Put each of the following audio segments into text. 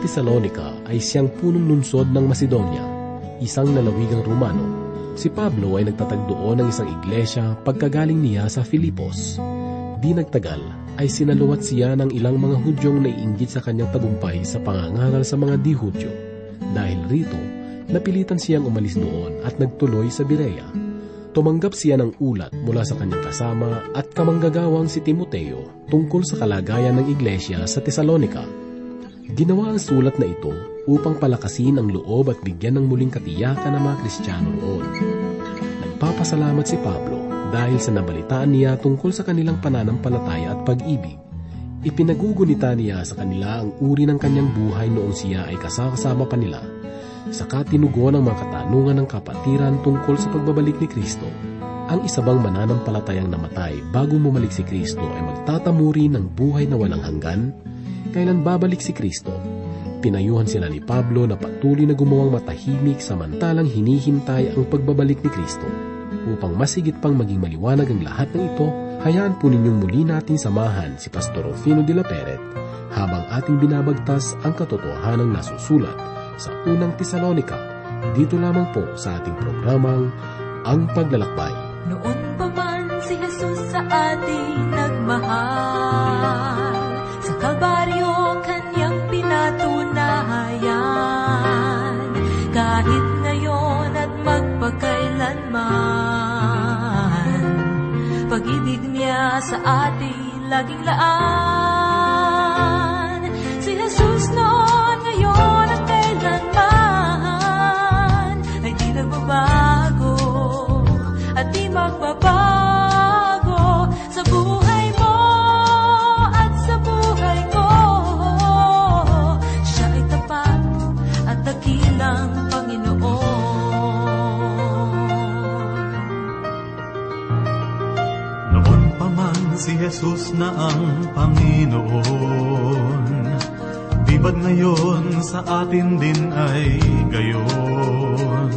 Tesalonica ay siyang punong lunsod ng Macedonia, isang lalawigang Romano. Si Pablo ay nagtatagdoon ng isang iglesia pagkagaling niya sa Filipos. Di nagtagal ay sinaluwat siya ng ilang mga Hudyong naiinggit sa kanyang tagumpay sa pangangaral sa mga di-Hudyo. Dahil rito, napilitan siyang umalis doon at nagtuloy sa Birea. Tumanggap siya ng ulat mula sa kanyang kasama at kamanggagawang si Timoteo tungkol sa kalagayan ng iglesia sa Tesalonika Ginawa ang sulat na ito upang palakasin ang loob at bigyan ng muling katiyakan ng mga Kristiyano roon. Nagpapasalamat si Pablo dahil sa nabalitaan niya tungkol sa kanilang pananampalataya at pag-ibig. Ipinagugunita niya sa kanila ang uri ng kanyang buhay noong siya ay kasakasama pa nila sa katinugo ng mga katanungan ng kapatiran tungkol sa pagbabalik ni Kristo. Ang isa bang mananampalatayang namatay bago bumalik si Kristo ay magtatamuri ng buhay na walang hanggan? Kailan babalik si Kristo. Pinayuhan sila ni Pablo na patuloy na gumawang matahimik samantalang hinihintay ang pagbabalik ni Kristo. Upang masigit pang maging maliwanag ang lahat ng ito, hayaan po ninyong muli natin samahan si Pastor Rufino de la Peret habang ating binabagtas ang katotohanang nasusulat sa unang Tesalonika dito lamang po sa ating programang Ang Paglalakbay. Noon pa man si Jesus sa ating nagmahal magpakailanman Pag-ibig niya sa atin laging laan atin din ay gayon.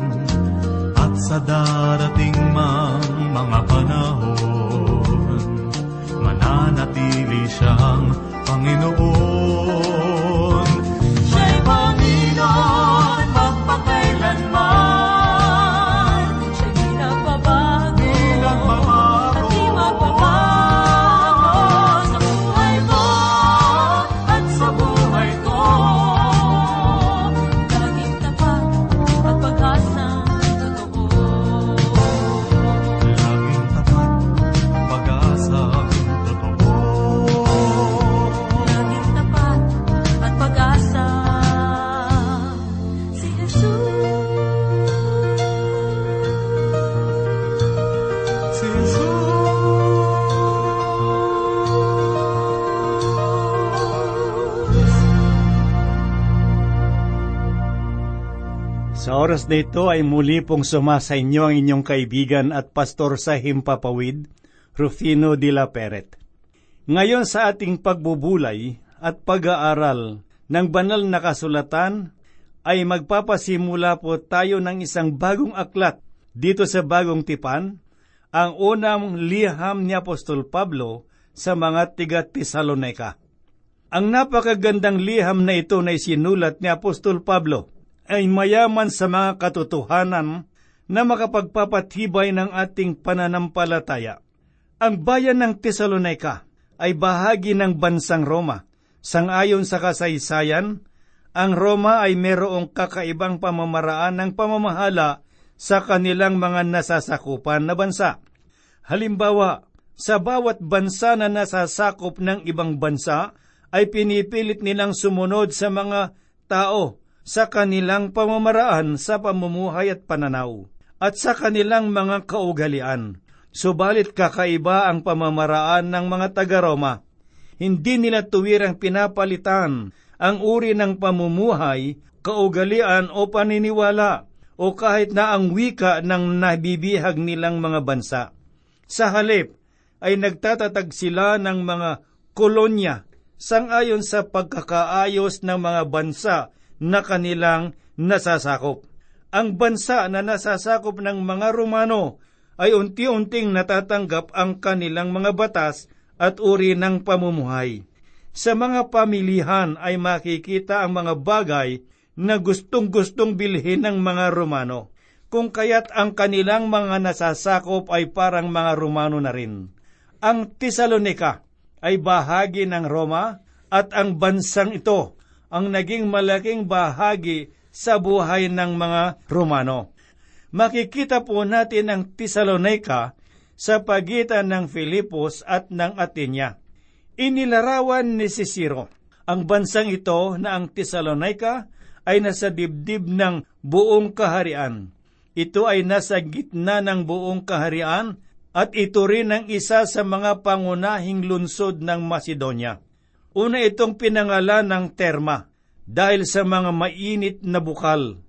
At sa darating mga oras na ito ay muli pong sumasa inyo ang inyong kaibigan at pastor sa Himpapawid, Rufino de la Peret. Ngayon sa ating pagbubulay at pag-aaral ng banal na kasulatan ay magpapasimula po tayo ng isang bagong aklat dito sa bagong tipan, ang unang liham ni Apostol Pablo sa mga tiga Tesalonika. Ang napakagandang liham na ito na isinulat ni Apostol Pablo ay mayaman sa mga katotohanan na makapagpapatibay ng ating pananampalataya. Ang bayan ng Tesalonika ay bahagi ng bansang Roma. Sangayon sa kasaysayan, ang Roma ay merong kakaibang pamamaraan ng pamamahala sa kanilang mga nasasakupan na bansa. Halimbawa, sa bawat bansa na nasasakop ng ibang bansa, ay pinipilit nilang sumunod sa mga tao sa kanilang pamamaraan sa pamumuhay at pananaw, at sa kanilang mga kaugalian. Subalit kakaiba ang pamamaraan ng mga taga-Roma. Hindi nila tuwirang pinapalitan ang uri ng pamumuhay, kaugalian o paniniwala o kahit na ang wika ng nabibihag nilang mga bansa. Sa halip ay nagtatatag sila ng mga kolonya sangayon sa pagkakaayos ng mga bansa na kanilang nasasakop. Ang bansa na nasasakop ng mga Romano ay unti-unting natatanggap ang kanilang mga batas at uri ng pamumuhay. Sa mga pamilihan ay makikita ang mga bagay na gustong-gustong bilhin ng mga Romano, kung kaya't ang kanilang mga nasasakop ay parang mga Romano na rin. Ang Tesalonika ay bahagi ng Roma at ang bansang ito ang naging malaking bahagi sa buhay ng mga Romano. Makikita po natin ang Tesalonika sa pagitan ng Filipos at ng Atenya. Inilarawan ni Cicero ang bansang ito na ang Tesalonika ay nasa dibdib ng buong kaharian. Ito ay nasa gitna ng buong kaharian at ito rin ang isa sa mga pangunahing lunsod ng Macedonia. Una itong pinangalan ng Terma dahil sa mga mainit na bukal.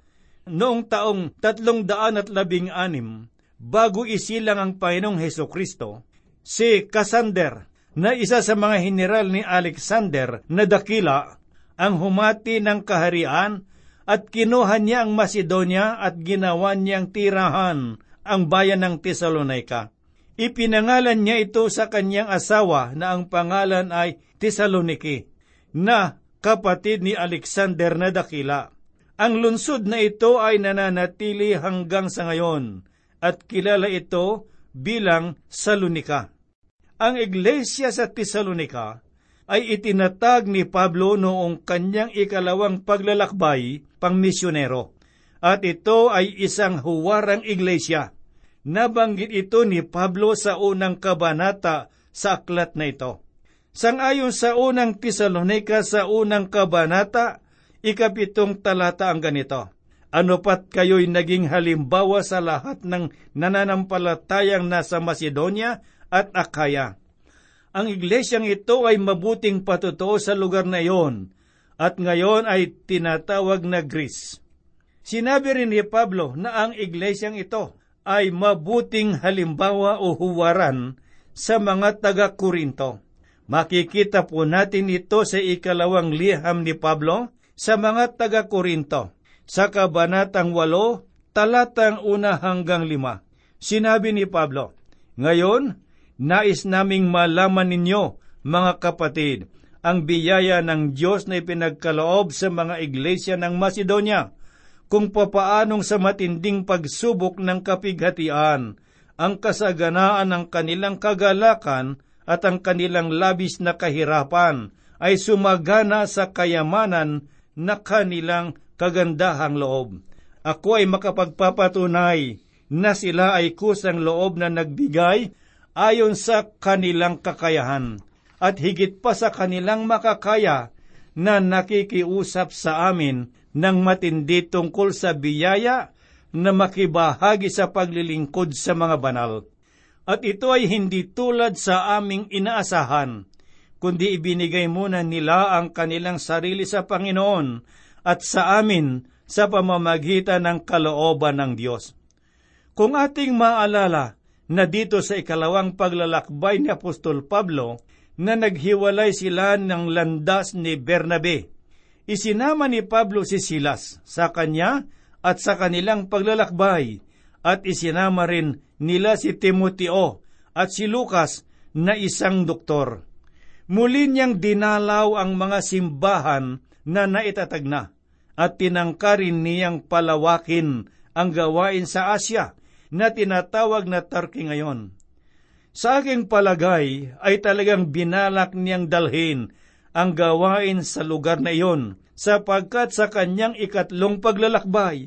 Noong taong tatlong daan at labing anim, bago isilang ang Panginoong Heso Kristo, si Cassander na isa sa mga general ni Alexander na dakila ang humati ng kaharian at kinuha niya ang Macedonia at ginawa niyang tirahan ang bayan ng Tesalonika. Ipinangalan niya ito sa kanyang asawa na ang pangalan ay Tesaloniki, na kapatid ni Alexander na dakila. Ang lunsod na ito ay nananatili hanggang sa ngayon at kilala ito bilang Salonika. Ang iglesia sa Tesalonika ay itinatag ni Pablo noong kanyang ikalawang paglalakbay pang misyonero. At ito ay isang huwarang iglesia Nabanggit ito ni Pablo sa unang kabanata sa aklat na ito. Sangayon sa unang Tesalonika sa unang kabanata, ikapitong talata ang ganito. Ano pat kayo'y naging halimbawa sa lahat ng nananampalatayang nasa Macedonia at Akaya. Ang iglesyang ito ay mabuting patutuo sa lugar na iyon at ngayon ay tinatawag na Greece. Sinabi rin ni Pablo na ang iglesyang ito ay mabuting halimbawa o huwaran sa mga taga-Korinto. Makikita po natin ito sa ikalawang liham ni Pablo sa mga taga-Korinto, sa kabanatang walo, talatang una hanggang lima. Sinabi ni Pablo, Ngayon, nais naming malaman ninyo, mga kapatid, ang biyaya ng Diyos na ipinagkaloob sa mga iglesia ng Macedonia, kung papaanong sa matinding pagsubok ng kapighatian, ang kasaganaan ng kanilang kagalakan at ang kanilang labis na kahirapan ay sumagana sa kayamanan na kanilang kagandahang loob. Ako ay makapagpapatunay na sila ay kusang loob na nagbigay ayon sa kanilang kakayahan at higit pa sa kanilang makakaya na nakikiusap sa amin ng matindi tungkol sa biyaya na makibahagi sa paglilingkod sa mga banal. At ito ay hindi tulad sa aming inaasahan, kundi ibinigay muna nila ang kanilang sarili sa Panginoon at sa amin sa pamamagitan ng kalooban ng Diyos. Kung ating maalala na dito sa ikalawang paglalakbay ni Apostol Pablo na naghiwalay sila ng landas ni Bernabe, isinama ni Pablo si Silas sa kanya at sa kanilang paglalakbay at isinama rin nila si Timoteo at si Lucas na isang doktor. Muli niyang dinalaw ang mga simbahan na naitatag na at tinangkarin niyang palawakin ang gawain sa Asya na tinatawag na Turkey ngayon. Sa aking palagay ay talagang binalak niyang dalhin ang gawain sa lugar na iyon, sapagkat sa kanyang ikatlong paglalakbay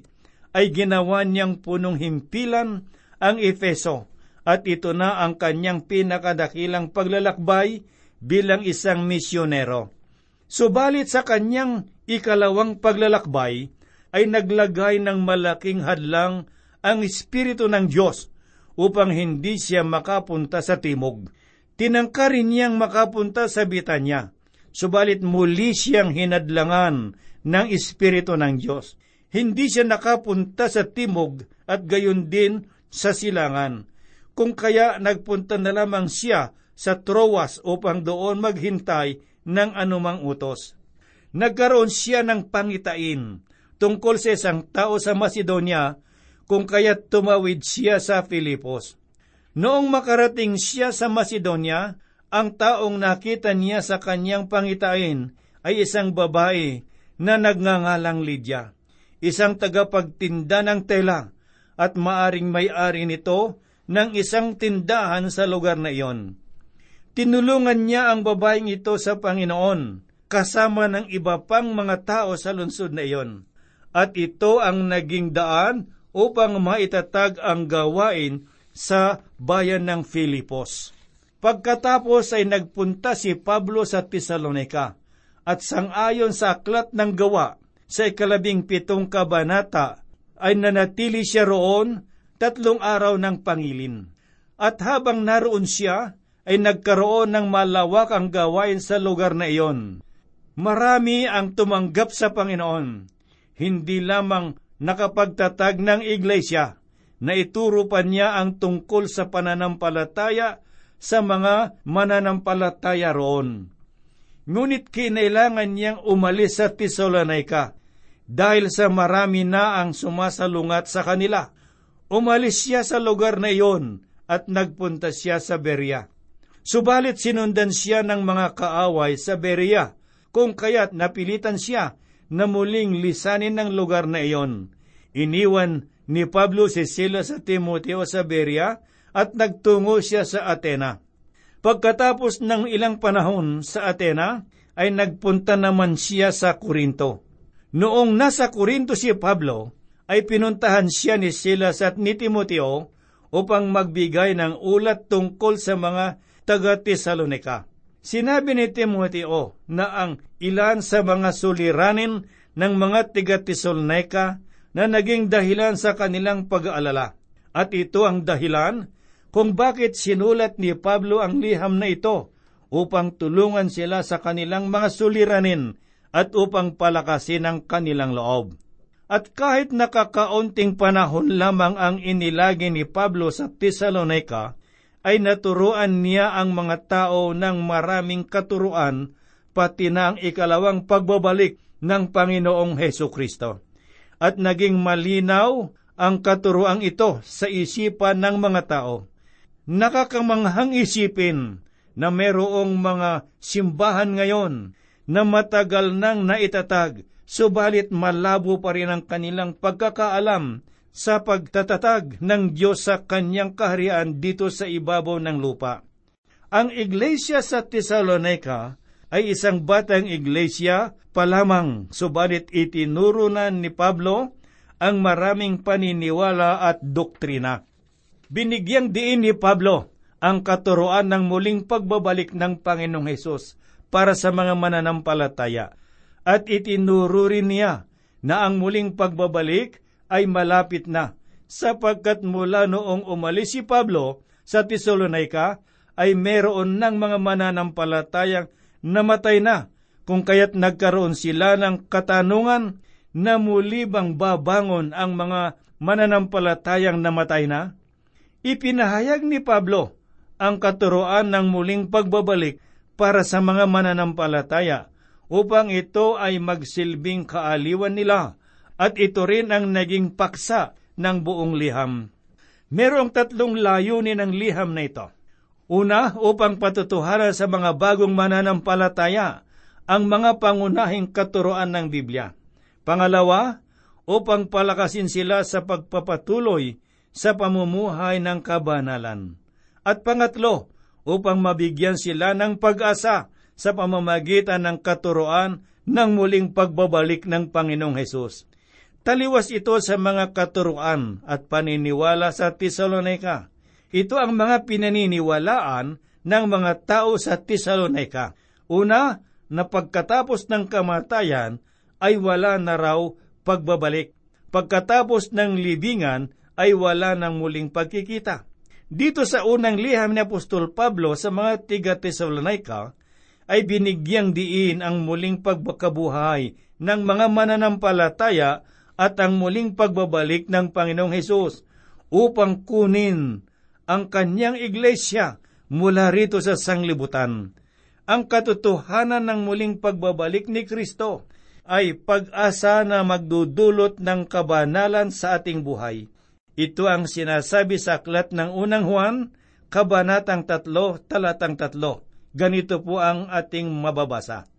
ay ginawa niyang punong himpilan ang Efeso, at ito na ang kanyang pinakadakilang paglalakbay bilang isang misyonero. Subalit sa kanyang ikalawang paglalakbay ay naglagay ng malaking hadlang ang Espiritu ng Diyos upang hindi siya makapunta sa timog. Tinangkarin niyang makapunta sa Bitanya subalit muli siyang hinadlangan ng Espiritu ng Diyos. Hindi siya nakapunta sa timog at gayon din sa silangan. Kung kaya nagpunta na lamang siya sa Troas upang doon maghintay ng anumang utos. Nagkaroon siya ng pangitain tungkol sa isang tao sa Macedonia kung kaya tumawid siya sa Filipos. Noong makarating siya sa Macedonia, Ang taong nakita niya sa kanyang pangitain ay isang babae na nagngangalang Lydia, isang tagapagtinda ng tela at maaring may-ari nito ng isang tindahan sa lugar na iyon. Tinulungan niya ang babaeng ito sa Panginoon kasama ng iba pang mga tao sa lungsod na iyon. At ito ang naging daan upang maitatag ang gawain sa bayan ng Filipos. Pagkatapos ay nagpunta si Pablo sa Tesalonika at sangayon sa aklat ng gawa sa ikalabing pitong kabanata ay nanatili siya roon tatlong araw ng pangilin. At habang naroon siya, ay nagkaroon ng malawak ang gawain sa lugar na iyon. Marami ang tumanggap sa Panginoon. Hindi lamang nakapagtatag ng iglesia, na ituro pa niya ang tungkol sa pananampalataya sa mga mananampalataya roon. Ngunit kinailangan niyang umalis sa Tesalonika dahil sa marami na ang sumasalungat sa kanila. Umalis siya sa lugar na iyon at nagpunta siya sa Beria. Subalit sinundan siya ng mga kaaway sa Beria, kung kaya't napilitan siya na muling lisanin ng lugar na iyon. Iniwan ni Pablo si Silas sa Timoteo sa Beria at nagtungo siya sa Atena. Pagkatapos ng ilang panahon sa Atena, ay nagpunta naman siya sa Korinto. Noong nasa Korinto si Pablo, ay pinuntahan siya ni Silas at ni Timoteo upang magbigay ng ulat tungkol sa mga taga-Tesalonika. Sinabi ni Timoteo na ang ilan sa mga suliranin ng mga taga-Tesalonika na naging dahilan sa kanilang pag-aalala. At ito ang dahilan kung bakit sinulat ni Pablo ang liham na ito upang tulungan sila sa kanilang mga suliranin at upang palakasin ang kanilang loob. At kahit nakakaunting panahon lamang ang inilagi ni Pablo sa Tesalonika, ay naturuan niya ang mga tao ng maraming katuruan, pati na ang ikalawang pagbabalik ng Panginoong Heso Kristo. At naging malinaw ang katuruang ito sa isipan ng mga tao Nakakamanghang isipin na merong mga simbahan ngayon na matagal nang naitatag, subalit malabo pa rin ang kanilang pagkakaalam sa pagtatatag ng Diyos sa kanyang kaharian dito sa ibabaw ng lupa. Ang iglesia sa Thessalonica ay isang batang iglesia pa lamang, subalit itinuro na ni Pablo ang maraming paniniwala at doktrina. Binigyang diin ni Pablo ang katuroan ng muling pagbabalik ng Panginoong Hesus para sa mga mananampalataya at itinuro rin niya na ang muling pagbabalik ay malapit na sapagkat mula noong umalis si Pablo sa Tesalonika ay meron ng mga mananampalatayang namatay na kung kaya't nagkaroon sila ng katanungan na muli bang babangon ang mga mananampalatayang namatay na? Ipinahayag ni Pablo ang katuroan ng muling pagbabalik para sa mga mananampalataya upang ito ay magsilbing kaaliwan nila at ito rin ang naging paksa ng buong liham. Merong tatlong layunin ng liham na ito. Una, upang patutuhanan sa mga bagong mananampalataya ang mga pangunahing katuroan ng Biblia. Pangalawa, upang palakasin sila sa pagpapatuloy sa pamumuhay ng kabanalan. At pangatlo, upang mabigyan sila ng pag-asa sa pamamagitan ng katuroan ng muling pagbabalik ng Panginoong Hesus. Taliwas ito sa mga katuroan at paniniwala sa Tesalonika. Ito ang mga pinaniniwalaan ng mga tao sa Tesalonika. Una, na pagkatapos ng kamatayan ay wala na raw pagbabalik. Pagkatapos ng libingan ay wala ng muling pagkikita. Dito sa unang liham ni Apostol Pablo sa mga tiga Tesalonica, ay binigyang diin ang muling pagbakabuhay ng mga mananampalataya at ang muling pagbabalik ng Panginoong Hesus upang kunin ang kanyang iglesia mula rito sa sanglibutan. Ang katotohanan ng muling pagbabalik ni Kristo ay pag-asa na magdudulot ng kabanalan sa ating buhay. Ito ang sinasabi sa aklat ng unang Juan, Kabanatang 3, Talatang 3. ganito po ang ating mababasa.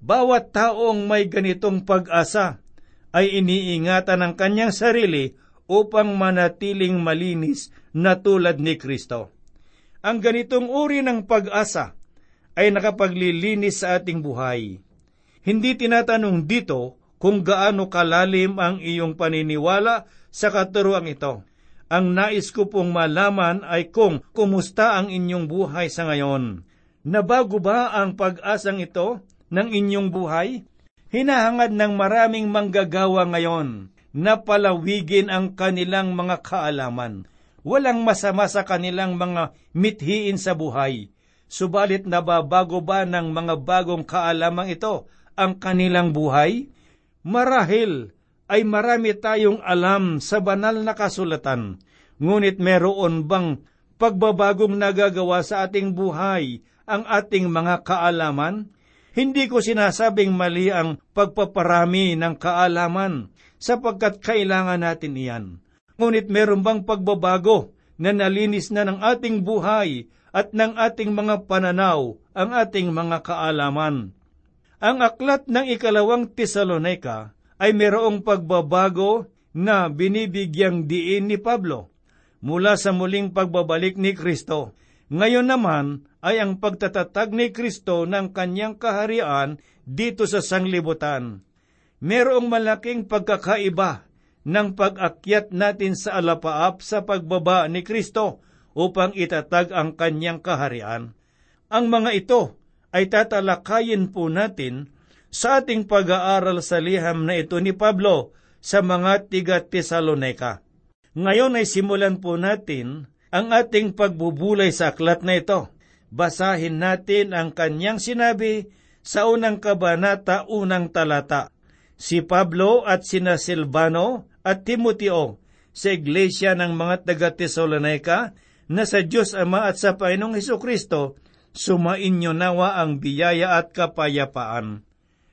Bawat taong may ganitong pag-asa ay iniingatan ng kanyang sarili upang manatiling malinis na tulad ni Kristo. Ang ganitong uri ng pag-asa ay nakapaglilinis sa ating buhay. Hindi tinatanong dito kung gaano kalalim ang iyong paniniwala sa katuruang ito. Ang nais ko pong malaman ay kung kumusta ang inyong buhay sa ngayon. Nabago ba ang pag-asang ito ng inyong buhay? Hinahangad ng maraming manggagawa ngayon na palawigin ang kanilang mga kaalaman. Walang masama sa kanilang mga mithiin sa buhay. Subalit nababago ba ng mga bagong kaalamang ito ang kanilang buhay? Marahil ay marami tayong alam sa banal na kasulatan, ngunit meron bang pagbabagong nagagawa sa ating buhay ang ating mga kaalaman? Hindi ko sinasabing mali ang pagpaparami ng kaalaman sapagkat kailangan natin iyan. Ngunit meron bang pagbabago na nalinis na ng ating buhay at ng ating mga pananaw ang ating mga kaalaman? Ang aklat ng ikalawang Tesalonika ay mayroong pagbabago na binibigyang diin ni Pablo mula sa muling pagbabalik ni Kristo. Ngayon naman ay ang pagtatatag ni Kristo ng kanyang kaharian dito sa sanglibutan. Merong malaking pagkakaiba ng pag-akyat natin sa alapaap sa pagbaba ni Kristo upang itatag ang kanyang kaharian. Ang mga ito ay tatalakayin po natin sa ating pag-aaral sa liham na ito ni Pablo sa mga tiga Tesalonika. Ngayon ay simulan po natin ang ating pagbubulay sa aklat na ito. Basahin natin ang kanyang sinabi sa unang kabanata, unang talata. Si Pablo at sina Silvano at Timoteo sa iglesia ng mga taga Tesalonika na sa Diyos Ama at sa Panginoong Heso Kristo sumainyo nawa ang biyaya at kapayapaan.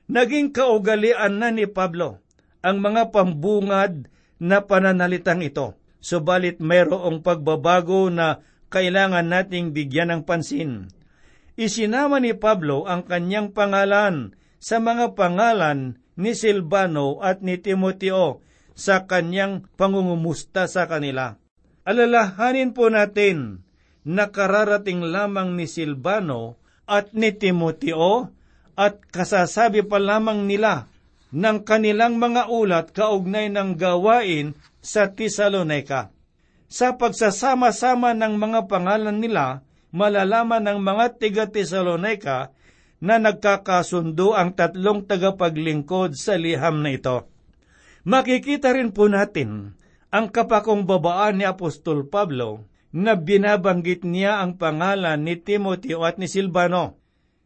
Naging kaugalian na ni Pablo ang mga pambungad na pananalitang ito, subalit mayroong pagbabago na kailangan nating bigyan ng pansin. Isinama ni Pablo ang kanyang pangalan sa mga pangalan ni Silvano at ni Timoteo sa kanyang pangungumusta sa kanila. Alalahanin po natin nakararating lamang ni Silvano at ni Timoteo at kasasabi pa lamang nila ng kanilang mga ulat kaugnay ng gawain sa Tesalonika. Sa pagsasama-sama ng mga pangalan nila, malalaman ng mga tiga Tesalonika na nagkakasundo ang tatlong tagapaglingkod sa liham na ito. Makikita rin po natin ang kapakong babaan ni Apostol Pablo na binabanggit niya ang pangalan ni Timoteo at ni Silvano.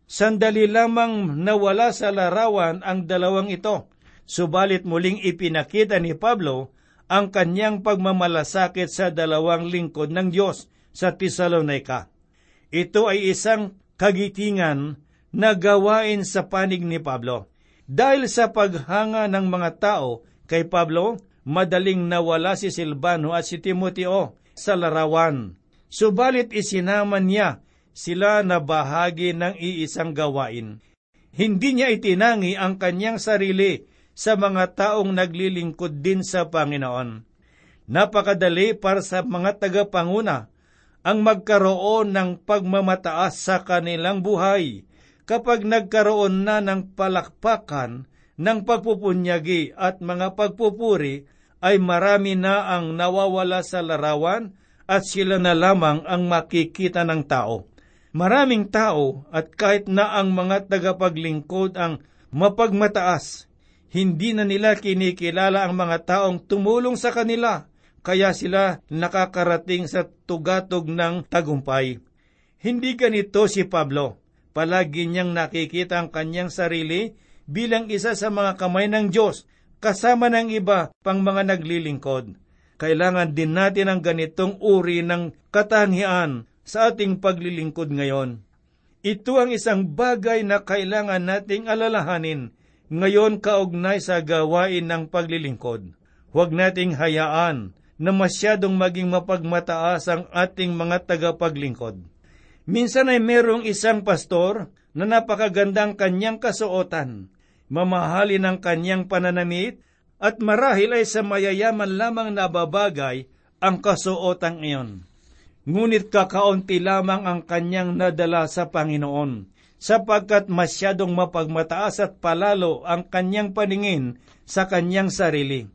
Sandali lamang nawala sa larawan ang dalawang ito, subalit muling ipinakita ni Pablo ang kanyang pagmamalasakit sa dalawang lingkod ng Diyos sa Tesalonika. Ito ay isang kagitingan na gawain sa panig ni Pablo. Dahil sa paghanga ng mga tao kay Pablo, madaling nawala si Silvano at si Timoteo sa larawan. Subalit isinama niya sila na bahagi ng iisang gawain. Hindi niya itinangi ang kanyang sarili sa mga taong naglilingkod din sa Panginoon. Napakadali para sa mga tagapanguna ang magkaroon ng pagmamataas sa kanilang buhay kapag nagkaroon na ng palakpakan ng pagpupunyagi at mga pagpupuri ay marami na ang nawawala sa larawan at sila na lamang ang makikita ng tao. Maraming tao at kahit na ang mga tagapaglingkod ang mapagmataas, hindi na nila kinikilala ang mga taong tumulong sa kanila, kaya sila nakakarating sa tugatog ng tagumpay. Hindi ganito si Pablo. Palagi niyang nakikita ang kanyang sarili bilang isa sa mga kamay ng Diyos kasama ng iba pang mga naglilingkod. Kailangan din natin ang ganitong uri ng katangian sa ating paglilingkod ngayon. Ito ang isang bagay na kailangan nating alalahanin ngayon kaugnay sa gawain ng paglilingkod. Huwag nating hayaan na masyadong maging mapagmataas ang ating mga tagapaglingkod. Minsan ay merong isang pastor na napakagandang kanyang kasuotan, mamahalin ang kanyang pananamit, at marahil ay sa mayayaman lamang na babagay ang kasuotan iyon. Ngunit kakaunti lamang ang kanyang nadala sa Panginoon, sapagkat masyadong mapagmataas at palalo ang kanyang paningin sa kanyang sarili.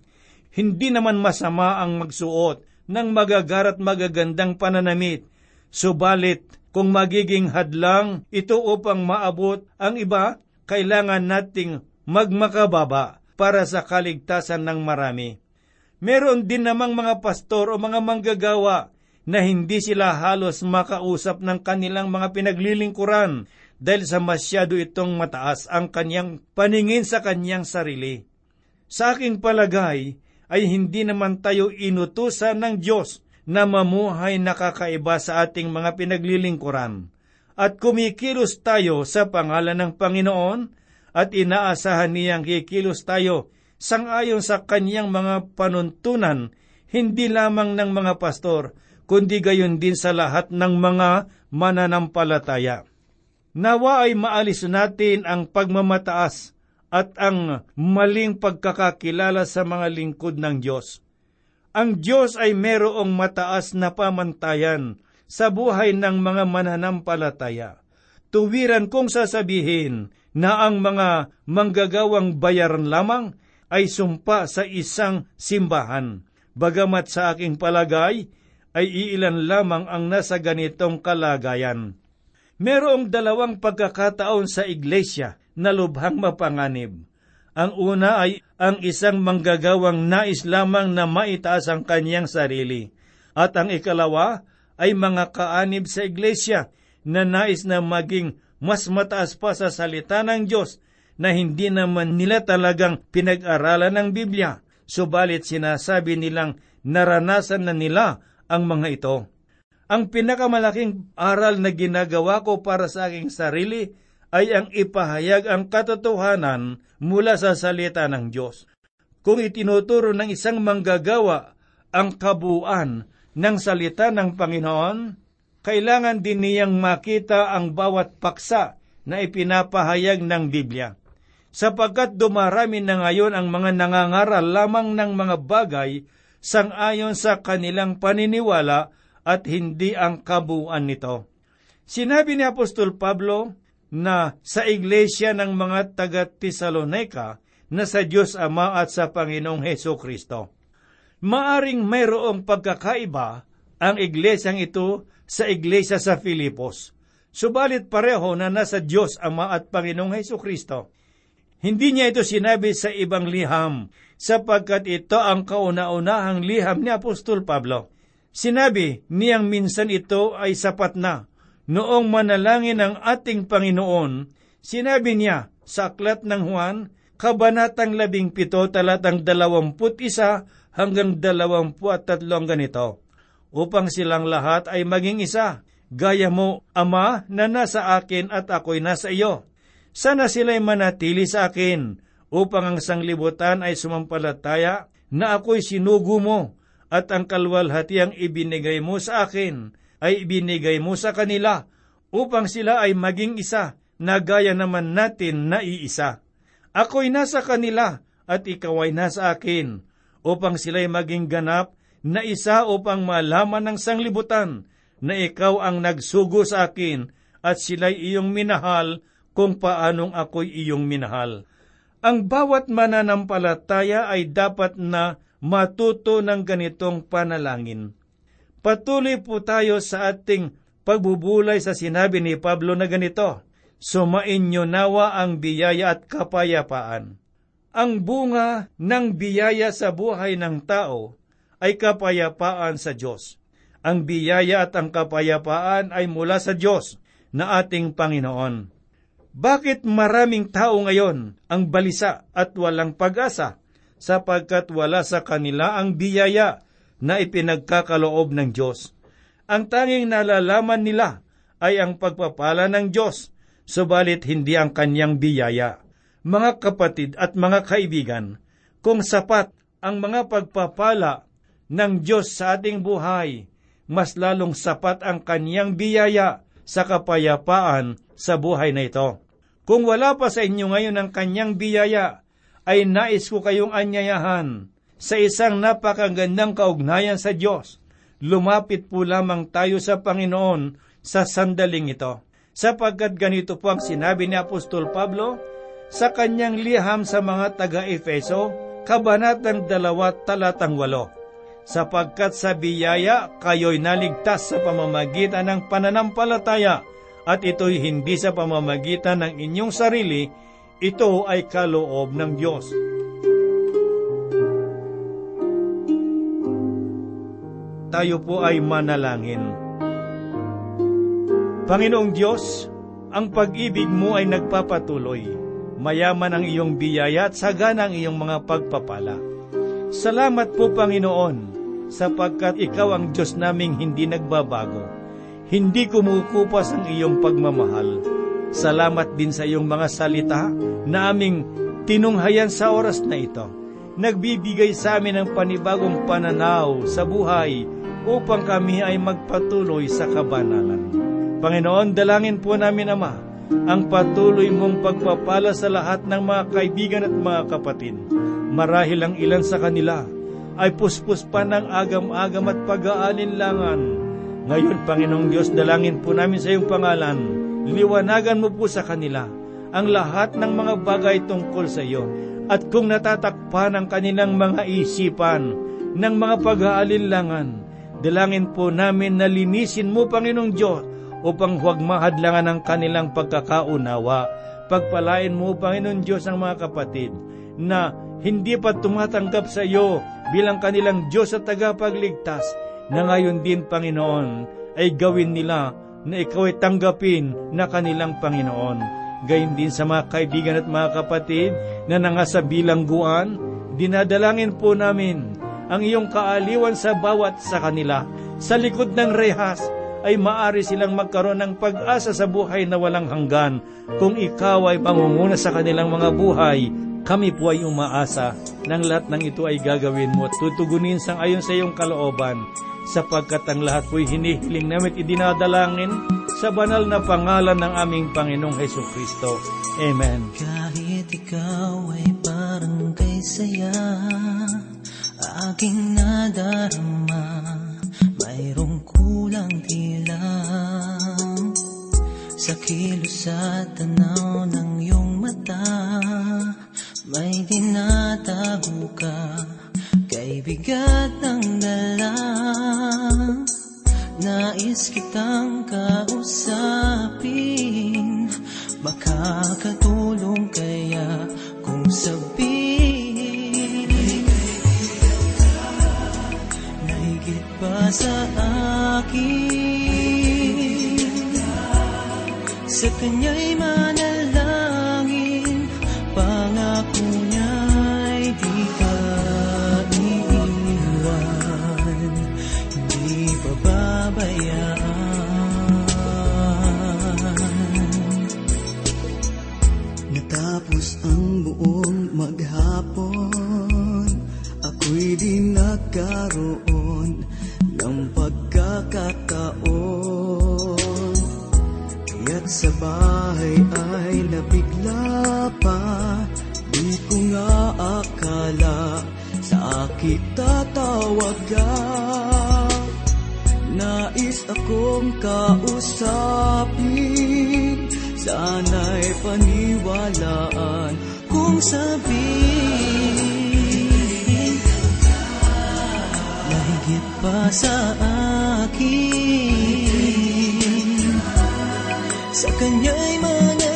Hindi naman masama ang magsuot ng magagarat magagandang pananamit, subalit kung magiging hadlang ito upang maabot ang iba, kailangan nating magmakababa para sa kaligtasan ng marami. Meron din namang mga pastor o mga manggagawa na hindi sila halos makausap ng kanilang mga pinaglilingkuran dahil sa masyado itong mataas ang kanyang paningin sa kanyang sarili. Sa aking palagay ay hindi naman tayo inutusan ng Diyos na mamuhay nakakaiba sa ating mga pinaglilingkuran at kumikilos tayo sa pangalan ng Panginoon at inaasahan niyang kikilos tayo sangayon sa kanyang mga panuntunan, hindi lamang ng mga pastor, kundi gayon din sa lahat ng mga mananampalataya. Nawa ay maalis natin ang pagmamataas at ang maling pagkakakilala sa mga lingkod ng Diyos. Ang Diyos ay merong mataas na pamantayan sa buhay ng mga mananampalataya. Tuwiran kong sasabihin na ang mga manggagawang bayaran lamang ay sumpa sa isang simbahan. Bagamat sa aking palagay, ay iilan lamang ang nasa ganitong kalagayan. Merong dalawang pagkakataon sa iglesia na lubhang mapanganib. Ang una ay ang isang manggagawang nais lamang na maitaas ang kanyang sarili. At ang ikalawa ay mga kaanib sa iglesia na nais na maging mas mataas pa sa salita ng Diyos na hindi naman nila talagang pinag-aralan ng Biblia, subalit sinasabi nilang naranasan na nila ang mga ito. Ang pinakamalaking aral na ginagawa ko para sa aking sarili ay ang ipahayag ang katotohanan mula sa salita ng Diyos. Kung itinuturo ng isang manggagawa ang kabuuan ng salita ng Panginoon, kailangan din niyang makita ang bawat paksa na ipinapahayag ng Biblia. Sapagkat dumarami na ngayon ang mga nangangaral lamang ng mga bagay sangayon sa kanilang paniniwala at hindi ang kabuuan nito. Sinabi ni Apostol Pablo na sa iglesia ng mga taga Tesalonika na sa Diyos Ama at sa Panginoong Heso Kristo. Maaring mayroong pagkakaiba ang iglesyang ito sa iglesia sa Filipos. Subalit pareho na nasa Diyos Ama at Panginoong Heso Kristo. Hindi niya ito sinabi sa ibang liham, sapagkat ito ang kauna-unahang liham ni Apostol Pablo. Sinabi niyang minsan ito ay sapat na. Noong manalangin ng ating Panginoon, sinabi niya sa aklat ng Juan, Kabanatang labing pito talatang dalawamput isa hanggang dalawampu at tatlong ganito upang silang lahat ay maging isa, gaya mo, Ama, na nasa akin at ako'y nasa iyo. Sana sila'y manatili sa akin, upang ang sanglibutan ay sumampalataya na ako'y sinugo mo, at ang kalwalhatiang ibinigay mo sa akin ay ibinigay mo sa kanila, upang sila ay maging isa, na gaya naman natin na iisa. Ako'y nasa kanila, at ikaw ay nasa akin, upang sila'y maging ganap na isa upang malaman ng sanglibutan na ikaw ang nagsugo sa akin at sila'y iyong minahal kung paanong ako'y iyong minahal. Ang bawat mananampalataya ay dapat na matuto ng ganitong panalangin. Patuloy po tayo sa ating pagbubulay sa sinabi ni Pablo na ganito, Sumain nyo nawa ang biyaya at kapayapaan. Ang bunga ng biyaya sa buhay ng tao ay kapayapaan sa Diyos. Ang biyaya at ang kapayapaan ay mula sa Diyos na ating Panginoon. Bakit maraming tao ngayon ang balisa at walang pag-asa sapagkat wala sa kanila ang biyaya na ipinagkakaloob ng Diyos? Ang tanging nalalaman nila ay ang pagpapala ng Diyos, subalit hindi ang kanyang biyaya. Mga kapatid at mga kaibigan, kung sapat ang mga pagpapala ng Diyos sa ating buhay, mas lalong sapat ang kanyang biyaya sa kapayapaan sa buhay na ito. Kung wala pa sa inyo ngayon ang kanyang biyaya, ay nais ko kayong anyayahan sa isang napakagandang kaugnayan sa Diyos. Lumapit po lamang tayo sa Panginoon sa sandaling ito. Sapagkat ganito po ang sinabi ni Apostol Pablo sa kanyang liham sa mga taga-Efeso, Kabanatang 2, talatang 8. Sapagkat sa biyaya kayo'y naligtas sa pamamagitan ng pananampalataya at ito'y hindi sa pamamagitan ng inyong sarili, ito ay kaloob ng Diyos. Tayo po ay manalangin. Panginoong Diyos, ang pag-ibig mo ay nagpapatuloy. Mayaman ang iyong biyaya at sagana ang iyong mga pagpapala. Salamat po Panginoon, sapagkat ikaw ang Diyos naming hindi nagbabago. Hindi kumukupas ang iyong pagmamahal. Salamat din sa iyong mga salita na aming tinunghayan sa oras na ito. Nagbibigay sa amin ng panibagong pananaw sa buhay upang kami ay magpatuloy sa kabanalan. Panginoon, dalangin po namin, Ama, ang patuloy mong pagpapala sa lahat ng mga kaibigan at mga kapatid. Marahil ang ilan sa kanila ay puspus pa ng agam-agam at pag-aalinlangan. Ngayon, Panginoong Diyos, dalangin po namin sa iyong pangalan. Liwanagan mo po sa kanila ang lahat ng mga bagay tungkol sa iyo at kung natatakpan ang kanilang mga isipan ng mga pag-aalinlangan, dalangin po namin na linisin mo, Panginoong Diyos, upang huwag mahadlangan ang kanilang pagkakaunawa. Pagpalain mo, Panginoon Diyos, ang mga kapatid na hindi pa tumatanggap sa iyo bilang kanilang Diyos at tagapagligtas, na ngayon din, Panginoon, ay gawin nila na ikaw ay tanggapin na kanilang Panginoon. Gayun din sa mga kaibigan at mga kapatid na nangasa bilangguan, dinadalangin po namin ang iyong kaaliwan sa bawat sa kanila. Sa likod ng rehas ay maari silang magkaroon ng pag-asa sa buhay na walang hanggan. Kung ikaw ay pangunguna sa kanilang mga buhay, kami po ay umaasa ng lahat ng ito ay gagawin mo at tutugunin sang ayon sa iyong kalooban sapagkat ang lahat po'y hinihiling namin idinadalangin sa banal na pangalan ng aming Panginoong Heso Kristo. Amen. Kahit ikaw ay parang kay saya Aking nadarama Mayroong kulang tila Sa kilos at tanaw ng iyong mata May dinatago ka Kay bigat ng dala. Nais kitang kausapin Makakatulong kaya kung sabihin. Na higit pa sa akin Sa kanya'y manalangin kanya'y